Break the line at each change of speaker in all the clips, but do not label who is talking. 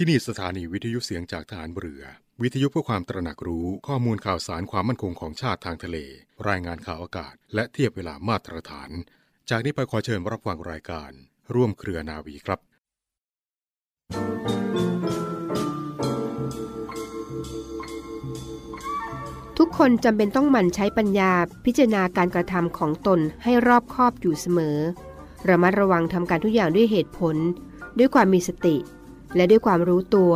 ที่นี่สถานีวิทยุเสียงจากฐานเรือ วิทยุเพื่อความตระหนักรู้ข้อมูลข่าวสารความมั่นคงของชาติทางทะเล รายงานข่าวอากาศ และเทียบเวลามาตรฐาน จากนี้ไปขอเชิญรับฟังรายการ ร่วมเครือนาวีครับ
ทุกคนจำเป็นต้องหมั่นใช้ปัญญาพิจารณาการกระทำของตนให้รอบคอบอยู่เสมอ ระมัดระวังทำการทุกอย่างด้วยเหตุผล ด้วยความมีสติ และด้วยความรู้ตัว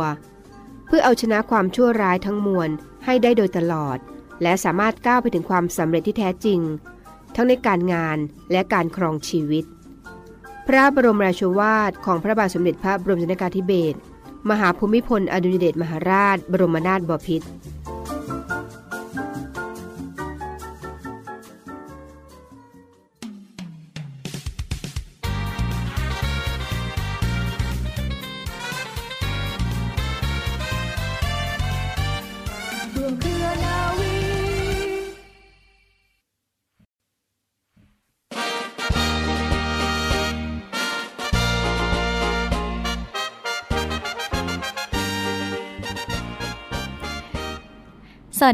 เพื่อเอาชนะความชั่วร้ายทั้งมวลให้ได้โดยตลอด และสามารถก้าวไปถึงความสำเร็จที่แท้จริง ทั้งในการงานและการครองชีวิต พระบรมราชวาทของพระบาทสมเด็จพระบรมชนกาธิเบศรมหาภูมิพลอดุญเดชมหาราช บรมนาถบพิตร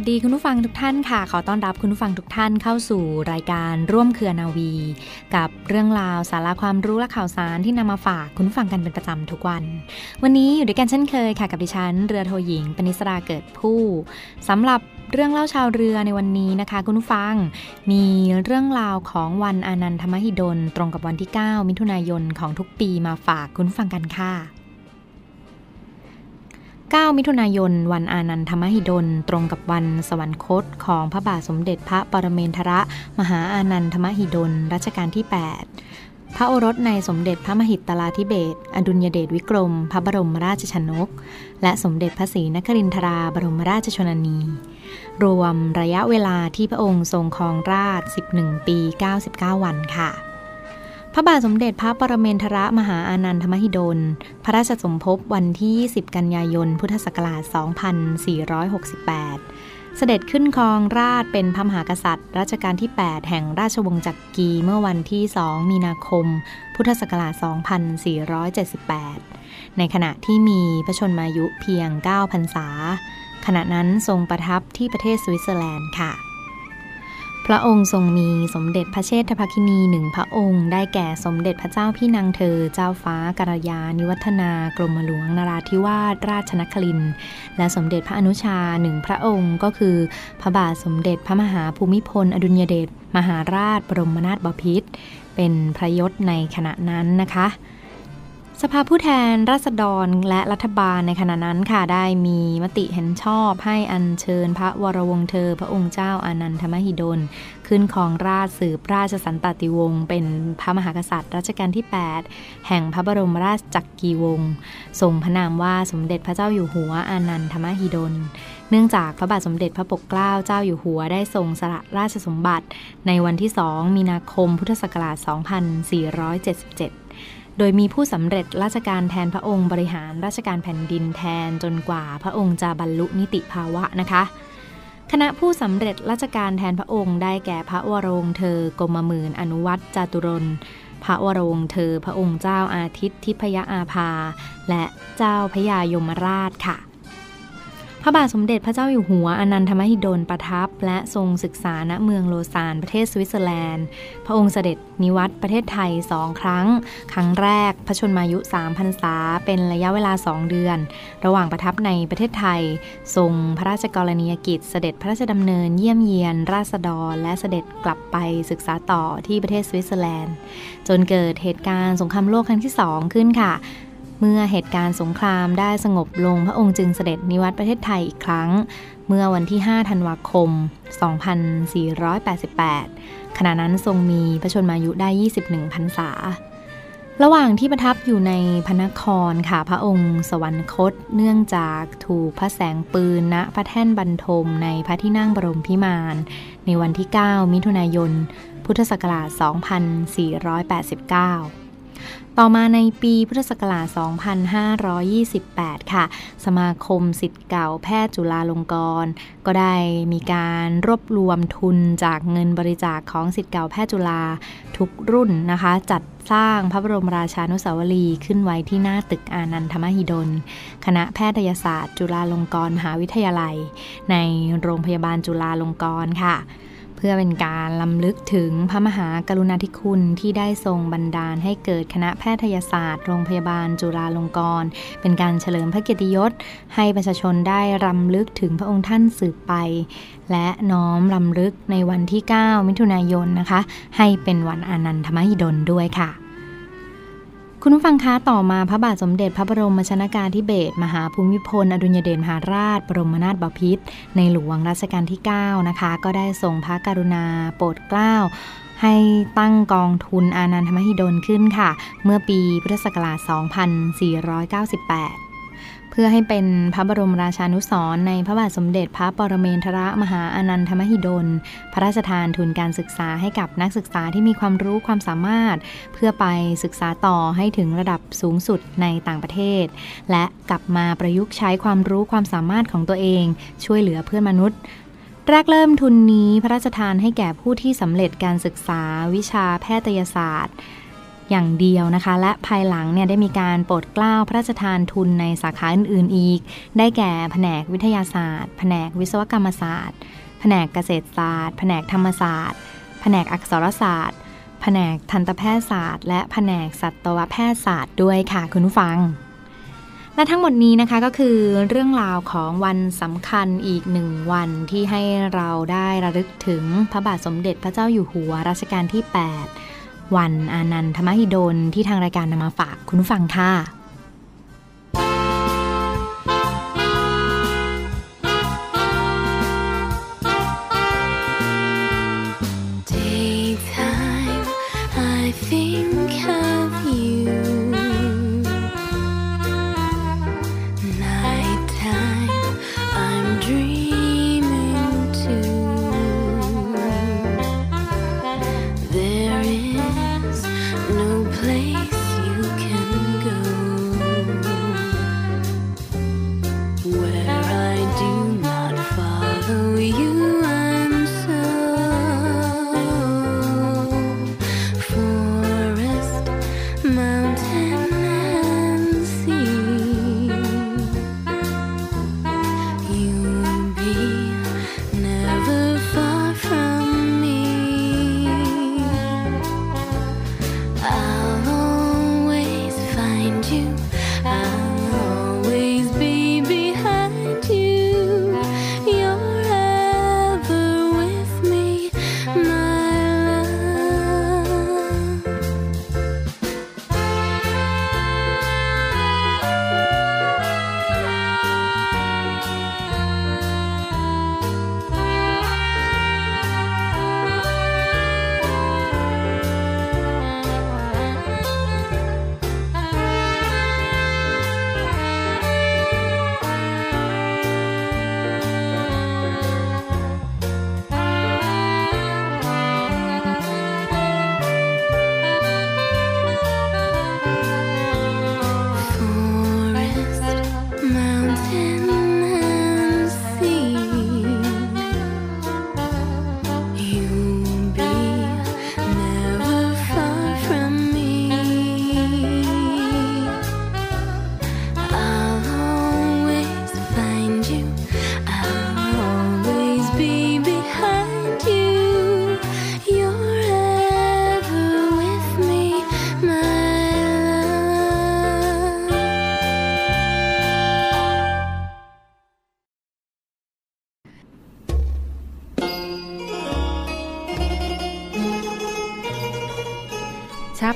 วั
สดีคุณผู้ฟังทุกท่านค่ะ ขอต้อนรับคุณผู้ฟังทุกท่านเข้าสู่รายการร่วมเครือนาวี กับเรื่องราวสาระความรู้และข่าวสารที่นำมาฝากคุณผู้ฟังกันเป็นประจำทุกวัน วันนี้อยู่ด้วยกันเช่นเคยค่ะกับดิฉัน เรือโทหญิงปณิสราเกิดผู้สำหรับเรื่องเล่าชาวเรือในวันนี้นะคะ คุณผู้ฟัง มีเรื่องราวของวันอานันทมหิดล ตรงกับวันที่ 9 มิถุนายนของทุกปีมาฝากคุณผู้ฟังกันค่ะ 9 มิถุนายน วันอานันทมหิดล ตรงกับวันสวรรคตของพระบาทสมเด็จพระปรเมนทรมหาอานันทมหิดล รัชกาลที่ 8 พระโอรสในสมเด็จพระมหิตลาธิเบศอดุลยเดชวิกรม พระบรมราชชนก และสมเด็จพระศรีนครินทราบรมราชชนนี รวมระยะเวลาที่พระองค์ทรงครองราช 11 ปี 99 วันค่ะ ระบาทสมเด็จพระปรเมนทรมหาอานันทมหิดล พระราชสมภพวันที่ 10 กันยายน พุทธศักราช 2468 เสด็จขึ้นครองราชเป็นพระมหากษัตริย์ รัชกาลที่ 8 แห่งราชวงศ์จักรีเมื่อวันที่ 2 มีนาคม พุทธศักราช 2478 ในขณะที่มีพระชนมายุเพียง 9 พรรษา ขณะนั้นทรงประทับที่ประเทศสวิตเซอร์แลนด์ค่ะ ระองค์ทรงมีสมเด็จพระเชษฐภคินีหนึ่งพระองค์ ได้แก่สมเด็จพระเจ้าพี่นางเธอ เจ้าฟ้าการยานิวัฒนากรมหลวงนราธิวาสราชนครินและสมเด็จพระอนุชาหนึ่งพระองค์ก็คือ พระบาทสมเด็จพระมหาภูมิพล อดุลยเดชมหาราชบรมนาถบพิตรเป็นพระยศในขณะนั้นนะคะ สภาผู้แทนราษฎรและรัฐบาลในขณะนั้นค่ะได้มีมติเห็นชอบให้อัญเชิญพระวรวงเธอ พระองค์เจ้าอานันทมหิดล ขึ้นครองราชสืบราชสันตติวงศ์เป็นพระมหากษัตริย์รัชกาลที่ 8 แห่งพระบรมราชจักรีวงศ์ทรงพระนามว่าสมเด็จพระเจ้าอยู่หัวอานันทมหิดล เนื่องจากพระบาทสมเด็จพระปกเกล้าเจ้าอยู่หัวได้ทรงสละราชสมบัติ ในวันที่ 2 มีนาคมพุทธศักราช 2477 โดยมีผู้สำเร็จราชการแทนพระองค์บริหารราชการแผ่นดินแทนจนกว่าพระองค์จะบรรลุนิติภาวะนะคะคณะผู้สำเร็จราชการแทนพระองค์ได้แก่พระวโรงเธอกรมหมื่นอนุวัตรจาตุรนพระวโรงเธอพระองค์เจ้าอาทิตย์ทิพยอาภา และเจ้าพยายมราชค่ะ ระบาทสมเด็จพระเจ้าอยู่หัวอนันทมหิดลประทับ และทรงศึกษาณเมืองโลซานประเทศสวิตเซอร์แลนด์ พระองค์เสด็จนิวัตประเทศไทยสองครั้ง ครั้งแรกพระชนมายุ3พรรษาเป็นระยะเวลา 2 เดือน ระหว่างประทับในประเทศไทย ทรงพระราชกรณียกิจเสด็จพระราชดำเนินเยี่ยมเยียน ราษฎร และเสด็จกลับไปศึกษาต่อที่ประเทศสวิตเซอร์แลนด์ จนเกิดเหตุการณ์สงครามโลกครั้งที่ 2 ขึ้นค่ะ เมื่อเหตุการณ์สงครามได้สงบลงพระองค์จึงเสด็จนิวัตประเทศไทยอีกครั้ง เมื่อวันที่ 5 ธันวาคม 2488 ขณะนั้นทรงมีพระชนมายุได้ 21 พรรษา ระหว่างที่ประทับอยู่ในพระนครค่ะพระองค์สวรรคต เนื่องจากถูกพระแสงปืนณพระแท่นบรรทมในพระที่นั่งบรมพิมาน ในวันที่ 9 มิถุนายน พุทธศักราช 2489 ต่อมาในปีพุทธศักราช 2528 ค่ะ สมาคมสิทธิ์เก่าแพทย์จุฬาลงกรณ์ก็ได้มีการรวบรวมทุนจากเงินบริจาคของสิทธิ์เก่าแพทย์จุฬาทุกรุ่นนะคะ จัดสร้างพระบรมราชานุสาวรีย์ขึ้นไว้ที่หน้าตึกอานันทมหิดล คณะแพทยศาสตร์ จุฬาลงกรณ์มหาวิทยาลัย ในโรงพยาบาลจุฬาลงกรณ์ค่ะ เพื่อเป็นการลำลึกถึงพระมหากรุณาธิคุณที่ได้ทรงบันดาลให้เกิดคณะแพทยศาสตร์ โรงพยาบาลจุฬาลงกรณ์เป็นการเฉลิมพระเกียรติยศ ให้ประชาชนได้รำลึกถึงพระองค์ท่านสืบไป และน้อมรำลึกในวันที่ 9 มิถุนายนนะคะ ให้เป็นวันอนันทมหิดลด้วยค่ะ คุณผู้ฟังคะต่อมาพระบาทสมเด็จพระบรมชนากาธิเบศรมหาภูมิพล อดุลยเดชมหาราช บรมนาถบพิตรในหลวงรัชกาลที่ 9 นะคะ ก็ได้ทรงพระกรุณาโปรดเกล้าให้ตั้งกองทุนอานันทมหิดลขึ้นค่ะ เมื่อปีพุทธศักราช 2498 พื่อให้เป็นพระบรมราชานุสรณ์ในพระบาทสมเด็จพระปรเมนทรมหาอานันทมหิดล พระราชทานทุนการศึกษาให้กับนักศึกษาที่มีความรู้ความสามารถ เพื่อไปศึกษาต่อให้ถึงระดับสูงสุดในต่างประเทศ และกลับมาประยุกต์ใช้ความรู้ความสามารถของตัวเอง ช่วยเหลือเพื่อนมนุษย์แรกเริ่มทุนนี้พระราชทานให้แก่ผู้ที่สำเร็จการศึกษาวิชาแพทยศาสตร์ อย่างเดียวนะคะ และภายหลังเนี่ยได้มีการโปรดเกล้าพระราชทานทุนในสาขาอื่นๆอีก ได้แก่แผนกวิทยาศาสตร์ แผนกวิศวกรรมศาสตร์ แผนกเกษตรศาสตร์ แผนกธรรมศาสตร์ แผนกอักษรศาสตร์ แผนกทันตแพทยศาสตร์ และแผนกสัตวแพทยศาสตร์ด้วยค่ะคุณผู้ฟังและทั้งหมดนี้นะคะก็คือเรื่องราวของวันสำคัญอีกหนึ่งวันที่ให้เราได้ระลึกถึงพระบาทสมเด็จพระเจ้าอยู่หัวรัชกาลที่ 8 วันอานันทมหิดลที่ทางรายการนำมาฝากคุณฟังค่ะ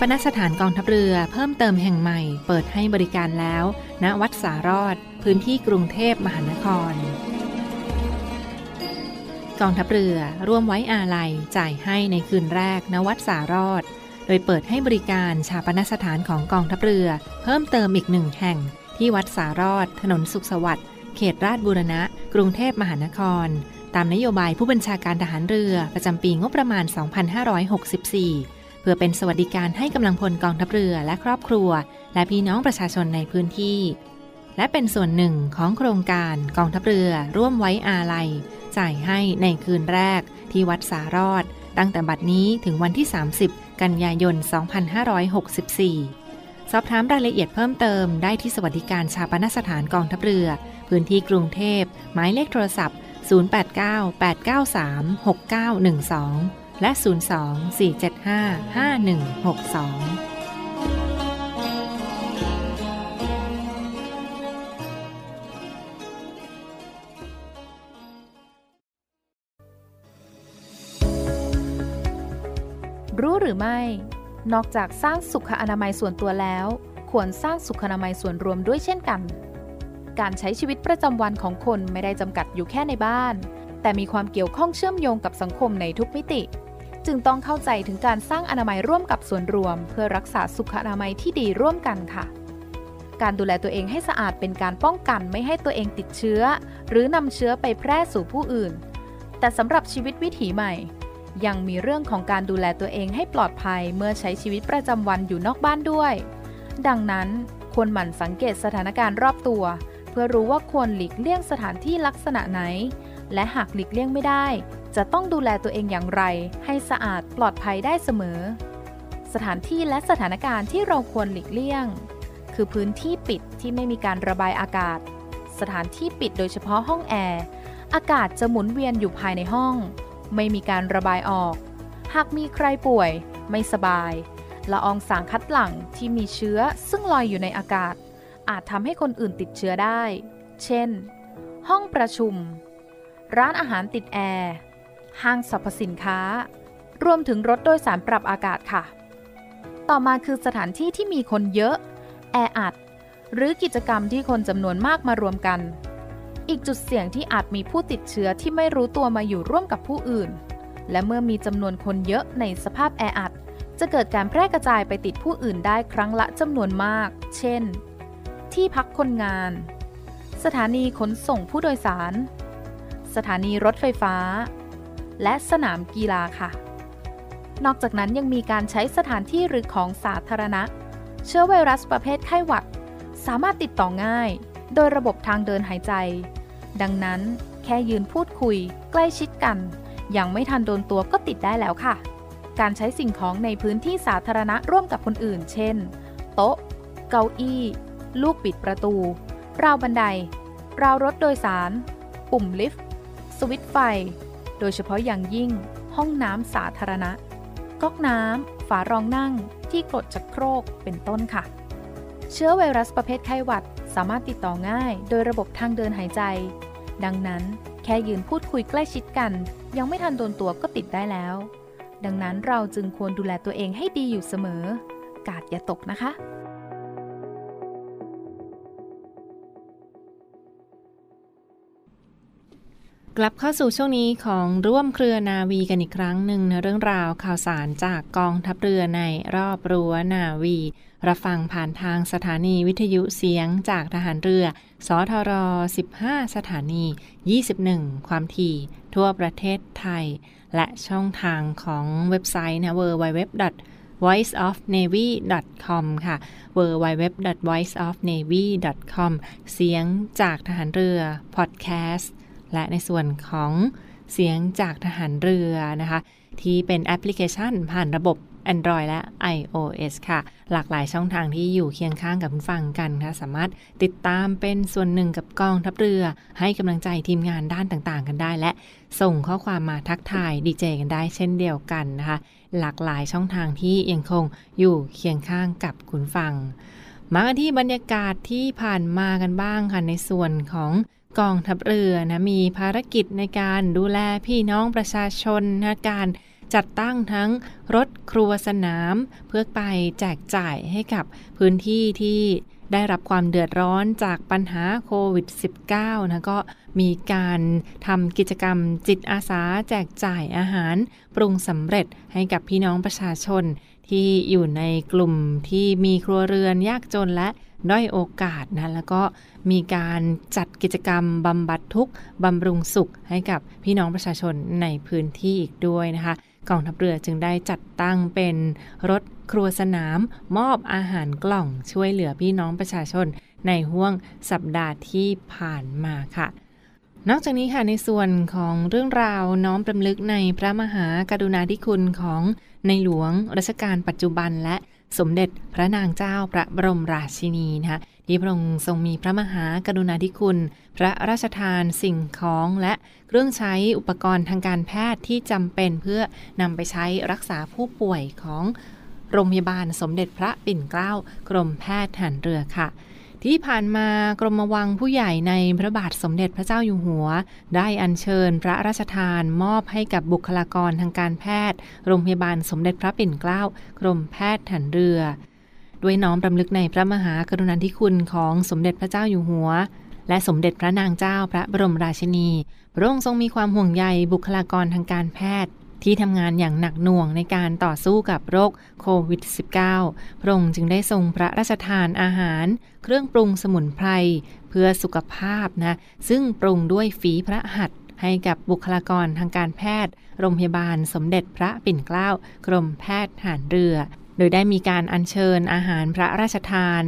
ปนสถานกองทัพเรือเพิ่มเติมแห่งใหม่เปิดให้บริการแล้ว ณวัดสารอด พื้นที่กรุงเทพมหานคร กองทัพเรือร่วมไว้อาลัยจ่ายให้ในคืนแรกณวัดสารอด โดยเปิดให้บริการชาปนสถานของกองทัพเรือ เพิ่มเติมอีกหนึ่งแห่ง ที่วัดสารอด ถนนสุขสวัสดิ์เขตราชบูรณะ กรุงเทพมหานคร ตามนโยบายผู้บัญชาการทหารเรือประจำปีงบประมาณ 2564 เพื่อเป็นสวัสดิการให้กำลังพลกองทัพเรือและครอบครัว และพี่น้องประชาชนในพื้นที่ และเป็นส่วนหนึ่งของโครงการกองทัพเรือร่วมไว้อาลัย จ่ายให้ในคืนแรกที่วัดสารอด ตั้งแต่บัดนี้ถึงวันที่ 30 กันยายน 2564 สอบถามรายละเอียดเพิ่มเติมได้ที่สวัสดิการชาปนสถานกองทัพเรือ พื้นที่กรุงเทพหมายเลขโทรศัพท์ 089-893-6912 และ 02-475-5162
รู้หรือไม่ นอกจากสร้างสุขอนามัยส่วนตัวแล้ว ควรสร้างสุขอนามัยส่วนรวมด้วยเช่นกัน การใช้ชีวิตประจำวันของคนไม่ได้จำกัดอยู่แค่ในบ้าน แต่มีความเกี่ยวข้องเชื่อมโยงกับสังคมในทุกมิติ จึงต้องเข้าใจถึงการสร้างอนามัยร่วมกับส่วนรวม เพื่อรักษาสุขอนามัยที่ดีร่วมกันค่ะ การดูแลตัวเองให้สะอาดเป็นการป้องกันไม่ให้ตัวเองติดเชื้อ หรือนำเชื้อไปแพร่สู่ผู้อื่น แต่สำหรับชีวิตวิถีใหม่ ยังมีเรื่องของการดูแลตัวเองให้ปลอดภัยเมื่อใช้ชีวิตประจำวันอยู่นอกบ้านด้วย ดังนั้นควรหมั่นสังเกตสถานการณ์รอบตัว เพื่อรู้ว่าควรหลีกเลี่ยงสถานที่ลักษณะไหน และหากหลีกเลี่ยงไม่ได้ จะต้องดูแลตัวเองอย่างไร ให้สะอาดปลอดภัยได้เสมอ สถานที่และสถานการณ์ที่เราควรหลีกเลี่ยง คือพื้นที่ปิดที่ไม่มีการระบายอากาศ สถานที่ปิดโดยเฉพาะห้องแอร์ อากาศจะหมุนเวียนอยู่ภายในห้อง ไม่มีการระบายออก หากมีใครป่วย ไม่สบาย ละอองสารคัดหลั่งที่มีเชื้อซึ่งลอยอยู่ในอากาศ อาจทำให้คนอื่นติดเชื้อได้ เช่น ห้องประชุม ร้านอาหารติดแอร์ ห้างสรรพสินค้า รวมถึงรถโดยสารปรับอากาศค่ะ ต่อมาคือสถานที่ที่มีคนเยอะ แออัด หรือกิจกรรมที่คนจำนวนมากมารวมกัน อีกจุดเสี่ยงที่อาจมีผู้ติดเชื้อที่ไม่รู้ตัวมาอยู่ร่วมกับผู้อื่น และเมื่อมีจำนวนคนเยอะในสภาพแออัด จะเกิดการแพร่กระจายไปติดผู้อื่นได้ครั้งละจำนวนมาก เช่น ที่พักคนงาน สถานีขนส่งผู้โดยสาร สถานีรถไฟฟ้า และสนามกีฬาค่ะ นอกจากนั้นยังมีการใช้สถานที่หรือของสาธารณะ เชื้อไวรัสประเภทไข้หวัด สามารถติดต่อง่าย โดยระบบทางเดินหายใจ ดังนั้นแค่ยืนพูดคุย ใกล้ชิดกัน ยังไม่ทันโดนตัวก็ติดได้แล้วค่ะ การใช้สิ่งของในพื้นที่สาธารณะร่วมกับคนอื่น เช่น โต๊ะ เก้าอี้ ลูกปิดประตู ราวบันได ราวรถโดยสาร ปุ่มลิฟต์ สวิตช์ไฟ โดยเฉพาะอย่างยิ่ง ห้องน้ำสาธารณะ ก๊อกน้ำ ฝารองนั่ง ที่กรดชักโครก เป็นต้นค่ะ เชื้อไวรัสประเภทไข้หวัดสามารถติดต่อง่าย โดยระบบทางเดินหายใจ ดังนั้นแค่ยืนพูดคุยใกล้ชิดกัน ยังไม่ทันโดนตัวก็ติดได้แล้ว ดังนั้นเราจึงควรดูแลตัวเองให้ดีอยู่เสมอ กาดอย่าตกนะคะ
กลับเข้าสู่ช่วงนี้ของร่วมเครือนาวีกันอีกครั้งหนึ่งนะเรื่องราวข่าวสารจากกองทัพเรือในรอบรั้วนาวี รับฟังผ่านทางสถานีวิทยุเสียงจากทหารเรือ สทร 15 สถานี 21 ความถี่ทั่วประเทศไทย และช่องทางของเว็บไซต์นะ www voiceofnavy.com ค่ะ www.voiceofnavy.com เสียงจากทหารเรือ podcast และในส่วนของเสียงจากทหารเรือนะคะ ที่เป็นแอปพลิเคชันผ่านระบบ Android และ iOS ค่ะ หลากหลายช่องทางที่อยู่เคียงข้างกับคุณฟังกันค่ะ สามารถติดตามเป็นส่วนหนึ่งกับกองทัพเรือ ให้กำลังใจทีมงานด้านต่างๆ กันได้ และส่งข้อความมาทักทายดีเจกันได้เช่นเดียวกันนะคะ หลากหลายช่องทางที่ยังคงอยู่เคียงข้างกับคุณฟัง มากันที่บรรยากาศที่ผ่านมากันบ้างค่ะในส่วนของ กองทัพเรือนะมีภารกิจในการดูแลพี่น้องประชาชนนะการจัดตั้งทั้งรถครัวสนาม เพื่อไปแจกจ่ายให้กับพื้นที่ที่ได้รับความเดือดร้อนจากปัญหาโควิด -19 นะก็มีการทำกิจกรรมจิตอาสาแจกจ่ายอาหาร ปรุงสำเร็จให้กับพี่น้องประชาชน ที่อยู่ในกลุ่มที่มีครัวเรือนยากจนและ ด้อยโอกาสนะแล้วก็มีการจัดกิจกรรมบำบัดทุกข์บำรุงสุขให้กับพี่น้องประชาชนในพื้นที่อีกด้วยนะคะกองทัพเรือจึงได้จัดตั้งเป็นรถครัวสนาม มอบอาหารกล่องช่วยเหลือพี่น้องประชาชนในห่วงสัปดาห์ที่ผ่านมาค่ะ นอกจากนี้ค่ะในส่วนของเรื่องราวน้อมรำลึกในพระมหากรุณาธิคุณของในหลวงรัชกาลปัจจุบันและ สมเด็จพระนางเจ้าพระบรมราชินีนะคะที่พระองค์ทรงมีพระมหากรุณาธิคุณ พระราชทานสิ่งของและเครื่องใช้อุปกรณ์ทางการแพทย์ที่จำเป็นเพื่อนำไปใช้รักษาผู้ป่วยของโรงพยาบาลสมเด็จพระปิ่นเกล้ากรมแพทย์ทหารเรือค่ะ ที่ผ่านมากรมวังผู้ใหญ่ในพระบาทสมเด็จพระเจ้าอยู่หัว ได้อัญเชิญพระราชทานมอบให้กับบุคลากรทางการแพทย์ โรงพยาบาลสมเด็จพระปิ่นเกล้ากรมแพทย์ทหารเรือ ด้วยน้อมรำลึกในพระมหากรุณาธิคุณของสมเด็จพระเจ้าอยู่หัว และสมเด็จพระนางเจ้าพระบรมราชินีพระองค์ทรงมีความห่วงใยบุคลากรทางการแพทย์ ที่ทำงานอย่างหนักหน่วงในการต่อสู้กับโรคโควิด -19 พระองค์จึงได้ทรงพระราชทานอาหาร เครื่องปรุงสมุนไพรเพื่อสุขภาพนะ ซึ่งปรุงด้วยฝีพระหัตถ์ให้กับบุคลากรทางการแพทย์ โรงพยาบาลสมเด็จพระปิ่นเกล้ากรมแพทย์หารเรือ โดยได้มีการอัญเชิญอาหารพระราชทาน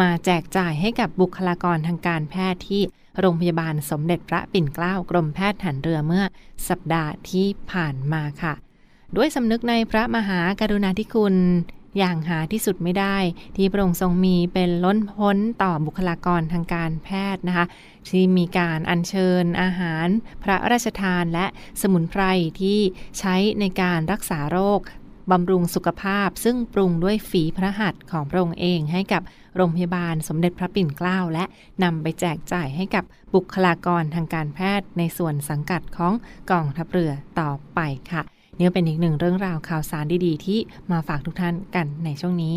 มาแจกจ่ายให้กับบุคลากรทางการแพทย์ที่ โรงพยาบาลสมเด็จพระปิ่นเกล้ากรมแพทย์หารเรือเมื่อสัปดาห์ที่ผ่านมาค่ะ ด้วยสำนึกในพระมหากรุณาธิคุณอย่างหาที่สุดไม่ได้ ที่พระองค์ทรงมีเป็นล้นพ้นต่อบุคลากรทางการแพทย์นะคะ ที่มีการอัญเชิญอาหาร พระราชทานและสมุนไพรที่ใช้ในการรักษาโรค บำรุงสุขภาพ ซึ่งปรุงด้วยฝีพระหัตถ์ของพระองค์เองให้กับโรงพยาบาลสมเด็จพระปิ่นเกล้า และนำไปแจกจ่ายให้กับบุคลากรทางการแพทย์ในส่วนสังกัดของกองทัพเรือต่อไปค่ะนี่เป็นอีกหนึ่งเรื่องราวข่าวสารดีๆ ที่มาฝากทุกท่านกันในช่วงนี้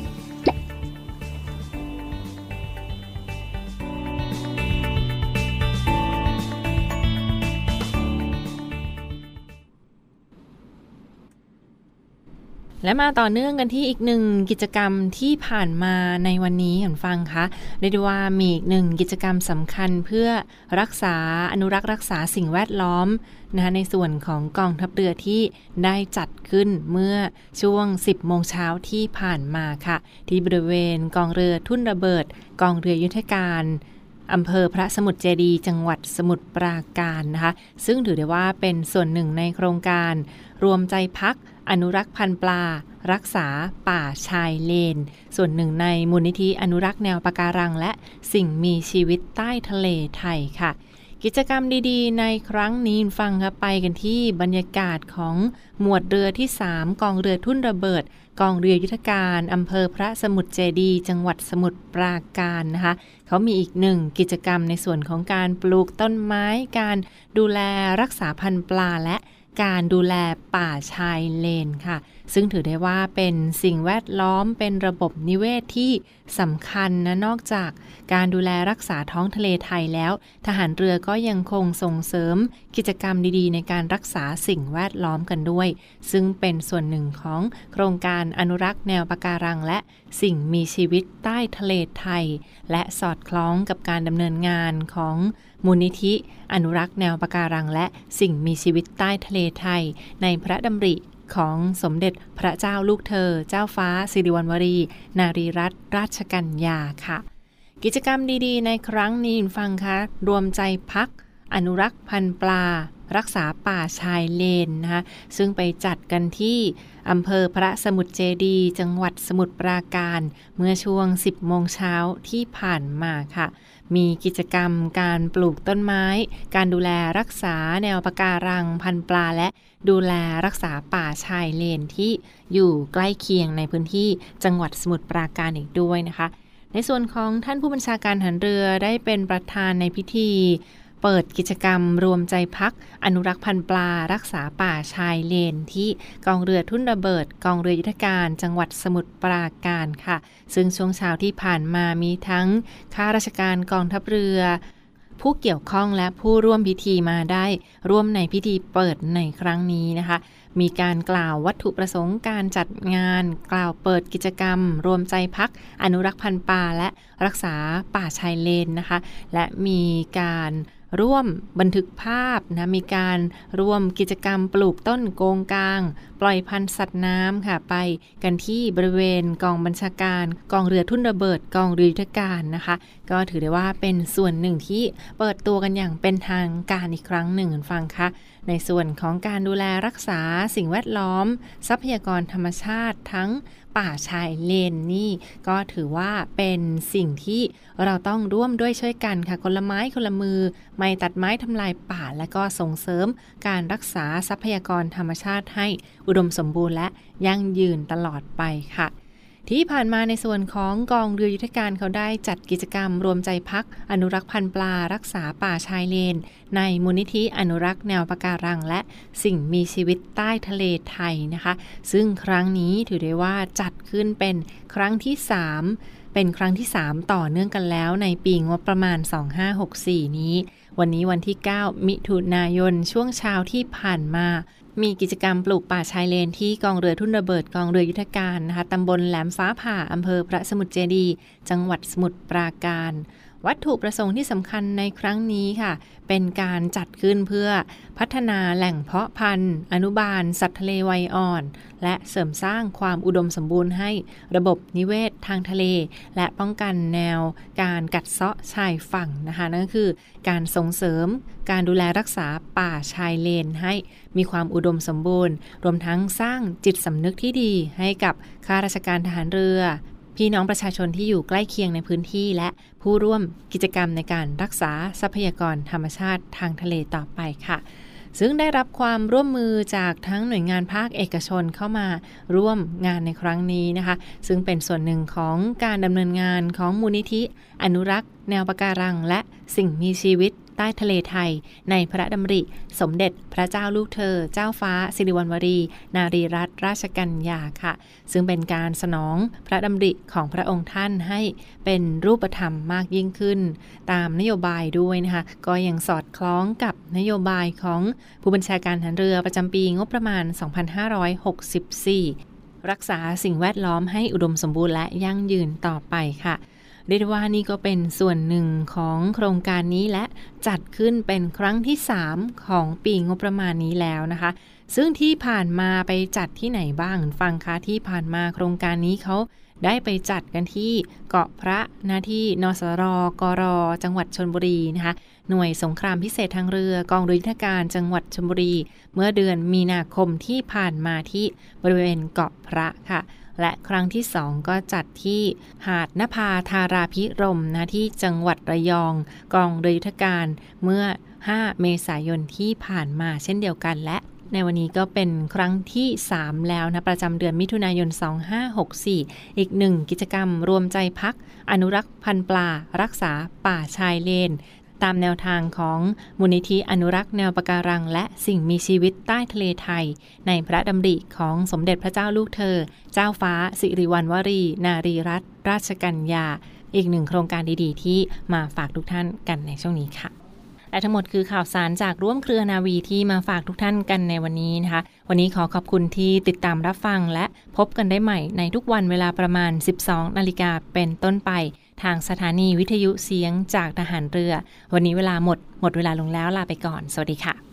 และมาต่อเนื่องกันที่อีกหนึ่งกิจกรรมที่ผ่านมาในวันนี้คุณฟังคะเรียกได้ว่ามีอีกหนึ่งกิจกรรมสำคัญเพื่อรักษาอนุรักษ์รักษาสิ่งแวดล้อมนะคะในส่วนของกองทัพเรือที่ได้จัดขึ้นเมื่อช่วง 10 โมงเช้าที่ผ่านมาค่ะ ที่บริเวณกองเรือทุ่นระเบิด กองเรือยุทธการอำเภอพระสมุทรเจดี จังหวัดสมุทรปราการนะคะ ซึ่งถือได้ว่าเป็นส่วนหนึ่งในโครงการรวมใจพัก อนุรักษ์พันธุ์ปลา รักษาป่าชายเลน ส่วนหนึ่งในมูลนิธิอนุรักษ์แนวปะการัง และสิ่งมีชีวิตใต้ทะเลไทยค่ะ กิจกรรมดีๆ ในครั้งนี้ฟังครับไปกันที่บรรยากาศของหมวดเรือที่ 3 กองเรือทุ่นระเบิด กองเรือยุทธการอำเภอพระสมุทรเจดีจังหวัดสมุทรปราการนะคะเขามีอีกหนึ่งกิจกรรมในส่วนของการปลูกต้นไม้การดูแลรักษาพันธุ์ปลาและ การดูแลป่าชายเลนค่ะ ซึ่งถือได้ว่าเป็นสิ่งแวดล้อมเป็นระบบนิเวศที่สำคัญนะนอกจากการดูแลรักษาท้องทะเลไทยแล้ว ทหารเรือก็ยังคงส่งเสริมกิจกรรมดีๆ ในการรักษาสิ่งแวดล้อมกันด้วย ซึ่งเป็นส่วนหนึ่งของโครงการอนุรักษ์แนวปะการัง และสิ่งมีชีวิตใต้ทะเลไทย และสอดคล้องกับการดำเนินงานของมูลนิธิ อนุรักษ์แนวปะการัง และสิ่งมีชีวิตใต้ทะเลไทย ในพระดำริ ของสมเด็จพระเจ้าลูกเธอ เจ้าฟ้าสิริวัณวรี นารีรัตนราชกัญญาค่ะ กิจกรรมดีๆ ในครั้งนี้ฟังคะรวมใจพัก อนุรักษ์พันปลา รักษาป่าชายเลนนะคะซึ่งไปจัดกันที่อำเภอพระสมุทรเจดี จังหวัดสมุทรปราการ เมื่อช่วง 10 โมงเช้าที่ผ่านมาค่ะ มีกิจกรรมการปลูกต้นไม้ การดูแลรักษาแนวปะการังพันปลาและดูแลรักษาป่าชายเลนที่อยู่ใกล้เคียงในพื้นที่จังหวัดสมุทรปราการอีกด้วยนะคะ ในส่วนของท่านผู้บัญชาการหันเรือได้เป็นประธานในพิธี เปิดกิจกรรมรวมใจพัก อนุรักษ์พันธุ์ปลา รักษาป่าชายเลน ที่กองเรือทุ่นระเบิด กองเรือยุทธการ จังหวัดสมุทรปราการค่ะ ซึ่งช่วงเช้าที่ผ่านมามีทั้งข้าราชการกองทัพเรือผู้เกี่ยวข้องและผู้ร่วมพิธีมาได้ร่วมในพิธีเปิดในครั้งนี้นะคะ มีการกล่าววัตถุประสงค์การจัดงาน กล่าวเปิดกิจกรรม รวมใจพัก อนุรักษ์พันธุ์ปลาและรักษาป่าชายเลนนะคะ และมีการ ร่วมบันทึกภาพนะมีการร่วมกิจกรรมปลูกต้นโกงกลาง ปล่อยพันธุ์สัตว์น้ำค่ะไปกันที่บริเวณกองบัญชาการกองเรือทุ่นระเบิดกองเรือยุทธการนะคะ ก็ถือได้ว่าเป็นส่วนหนึ่งที่เปิดตัวกันอย่างเป็นทางการอีกครั้งหนึ่งฟังคะในส่วนของการดูแลรักษาสิ่งแวดล้อม ทรัพยากรธรรมชาติทั้ง ป่าชายเลนนี่ ก็ถือว่าเป็นสิ่งที่เราต้องร่วมด้วยช่วยกันค่ะคนละไม้คนละมือ ไม่ตัดไม้ทำลายป่า และก็ส่งเสริมการรักษาทรัพยากรธรรมชาติให้อุดมสมบูรณ์และยั่งยืนตลอดไปค่ะ ที่ผ่านมาในส่วนของกองเรือยุทธการเขาได้จัดกิจกรรมรวมใจพัก อนุรักษ์พันธุ์ปลารักษาป่าชายเลน ในมูลนิธิอนุรักษ์แนวปะการัง และสิ่งมีชีวิตใต้ทะเลไทยนะคะ ซึ่งครั้งนี้ถือได้ว่าจัดขึ้นเป็นครั้งที่ 3 เป็นครั้งที่ 3 ต่อเนื่องกันแล้วในปีงบประมาณ 2564 นี้ วันนี้วันที่ 9 มิถุนายนช่วงเช้าที่ผ่านมา มีกิจกรรมปลูกป่าชายเลนที่กองเรือทุ่นระเบิดกองเรือยุทธการนะคะตำบลแหลมฟ้าผ่าอำเภอพระสมุทรเจดีย์จังหวัดสมุทรปราการ วัตถุประสงค์ที่สำคัญในครั้งนี้ค่ะ เป็นการจัดขึ้นเพื่อพัฒนาแหล่งเพาะพันธุ์ อนุบาล สัตว์ทะเลวัยอ่อน และเสริมสร้างความอุดมสมบูรณ์ให้ระบบนิเวศทางทะเล และป้องกันแนวการกัดเซาะชายฝั่งนะคะนั่นก็คือ การส่งเสริมการดูแลรักษาป่าชายเลนให้มีความอุดมสมบูรณ์ รวมทั้งสร้างจิตสำนึกที่ดีให้กับข้าราชการทหารเรือ พี่น้องประชาชนที่อยู่ใกล้เคียงในพื้นที่ และผู้ร่วมกิจกรรมในการรักษาทรัพยากรธรรมชาติทางทะเลต่อไปค่ะ ซึ่งได้รับความร่วมมือจากทั้งหน่วยงานภาคเอกชนเข้ามาร่วมงานในครั้งนี้นะคะ ซึ่งเป็นส่วนหนึ่งของการดำเนินงานของมูลนิธิ อนุรักษ์ แนวปะการัง และสิ่งมีชีวิต ต้ทะเลไทย ในพระดำริ สมเด็จพระเจ้าลูกเธอ เจ้าฟ้าสิริวัณวรี นารีรัตนราชกัญญาค่ะ ซึ่งเป็นการสนองพระดำริของพระองค์ท่านให้เป็นรูปธรรมมากยิ่งขึ้น ตามนโยบายด้วยนะคะ ก็ยังสอดคล้องกับนโยบายของผู้บัญชาการทหารเรือประจำปีงบประมาณ 2564 รักษาสิ่งแวดล้อมให้อุดมสมบูรณ์และยั่งยืนต่อไปค่ะ เรียกได้ว่านี่ก็เป็นส่วนหนึ่งของโครงการนี้และจัดขึ้นเป็นครั้งที่ 3 ของปีงบประมาณนี้แล้วนะคะ ซึ่งที่ผ่านมาไปจัดที่ไหนบ้างฟังคะที่ผ่านมาโครงการนี้เขาได้ไปจัดกันที่เกาะพระนาที่นสรกร จังหวัดชนบุรีนะคะ หน่วยสงครามพิเศษทางเรือกองรือยุทธการจังหวัดชลบุรี เมื่อเดือนมีนาคมที่ผ่านมาที่บริเวณเกาะพระค่ะ และครั้งที่ 2 ก็จัดที่หาดนภาธาราพิรมนะที่จังหวัดระยองกองเรือยุทธการเมื่อ 5 เมษายนที่ผ่านมาเช่นเดียวกันและในวันนี้ก็เป็นครั้งที่ 3 แล้วนะ ประจำเดือนมิถุนายน 2564 อีกหนึ่งกิจกรรมรวมใจพัก อนุรักษ์พันธุ์ปลา รักษาป่าชายเลน ตามแนวทางของมูลนิธิอนุรักษ์แนวปะการัง และสิ่งมีชีวิตใต้ทะเลไทย ในพระดำริของสมเด็จพระเจ้าลูกเธอ เจ้าฟ้าสิริวัณวรี นารีรัตนราชกัญญา อีกหนึ่งโครงการดีๆ ที่มาฝากทุกท่านกันในช่วงนี้ค่ะและทั้งหมดคือข่าวสารจากร่วมเครือนาวีที่มาฝากทุกท่านกันในวันนี้นะคะ วันนี้ขอขอบคุณที่ติดตามรับฟังและพบกันได้ใหม่ในทุกวันเวลาประมาณ 12 นาฬิกาเป็นต้นไป ทางสถานีวิทยุเสียงจากทหารเรือ วันนี้เวลาหมด หมดเวลาลงแล้วลาไปก่อน สวัสดีค่ะ